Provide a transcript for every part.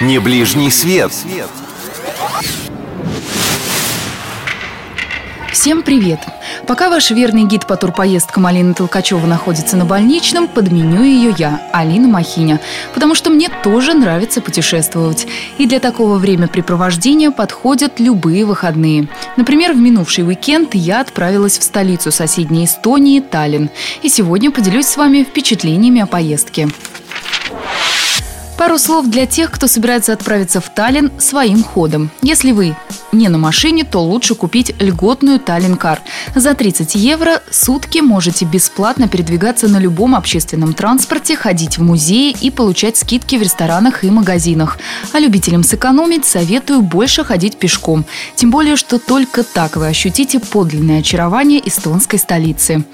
Не ближний свет. Всем привет! Пока ваш верный гид по турпоездкам Алина Толкачева находится на больничном, подменю ее я, Алина Махиня, потому что мне тоже нравится путешествовать. И для такого времяпрепровождения подходят любые выходные. Например, в минувший уикенд я отправилась в столицу соседней Эстонии, Таллин. И сегодня поделюсь с вами впечатлениями о поездке. Пару слов для тех, кто собирается отправиться в Таллин своим ходом. Если вы не на машине, то лучше купить льготную Таллин-кар. За 30 евро сутки можете бесплатно передвигаться на любом общественном транспорте, ходить в музеи и получать скидки в ресторанах и магазинах. А любителям сэкономить советую больше ходить пешком. Тем более, что только так вы ощутите подлинное очарование эстонской столицы.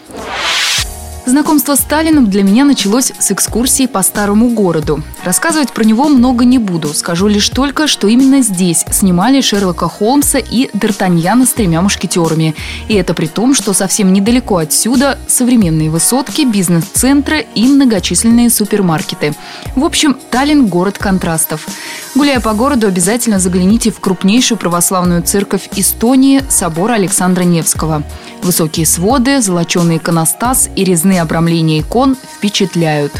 Знакомство с Сталином для меня началось с экскурсии по старому городу. Рассказывать про него много не буду. Скажу лишь только, что именно здесь снимали Шерлока Холмса и Д'Артаньяна с тремя мушкетерами. И это при том, что совсем недалеко отсюда современные высотки, бизнес-центры и многочисленные супермаркеты. В общем, Таллин – город контрастов. Гуляя по городу, обязательно загляните в крупнейшую православную церковь Эстонии – собор Александра Невского. Высокие своды, золоченый иконостас и резные обрамления икон впечатляют.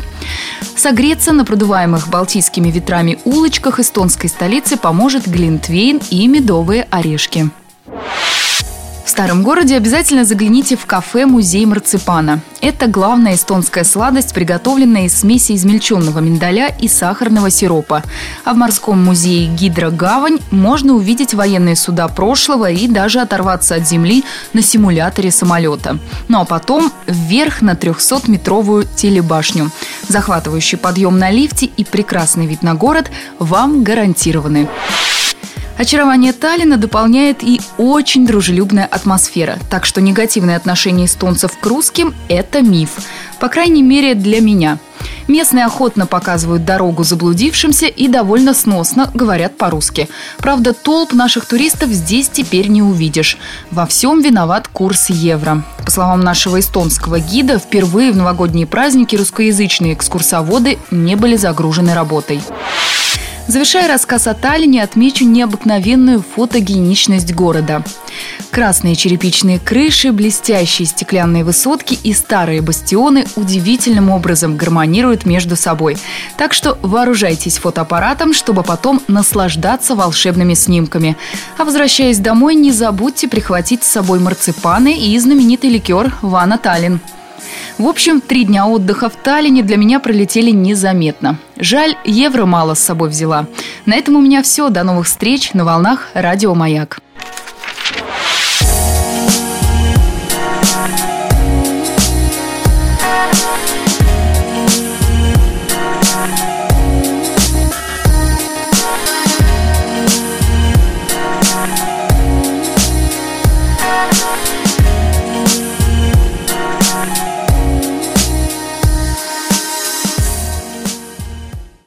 Согреться на продуваемых балтийскими ветрами улочках эстонской столицы поможет глинтвейн и медовые орешки старом городе обязательно загляните в кафе-музей марципана. Это главная эстонская сладость, приготовленная из смеси измельченного миндаля и сахарного сиропа. А в морском музее Гидрогавань можно увидеть военные суда прошлого и даже оторваться от земли на симуляторе самолета. Ну а потом вверх на 300-метровую телебашню. Захватывающий подъем на лифте и прекрасный вид на город вам гарантированы. Очарование Таллина дополняет и очень дружелюбная атмосфера, так что негативное отношение эстонцев к русским – это миф. По крайней мере, для меня. Местные охотно показывают дорогу заблудившимся и довольно сносно говорят по-русски. Правда, толп наших туристов здесь теперь не увидишь. Во всем виноват курс евро. По словам нашего эстонского гида, впервые в новогодние праздники русскоязычные экскурсоводы не были загружены работой. Завершая рассказ о Таллине, отмечу необыкновенную фотогеничность города. Красные черепичные крыши, блестящие стеклянные высотки и старые бастионы удивительным образом гармонируют между собой. Так что вооружайтесь фотоаппаратом, чтобы потом наслаждаться волшебными снимками. А возвращаясь домой, не забудьте прихватить с собой марципаны и знаменитый ликер Вана Таллин. В общем, три дня отдыха в Таллине для меня пролетели незаметно. Жаль, евро мало с собой взяла. На этом у меня все. До новых встреч на волнах «Радио Маяк».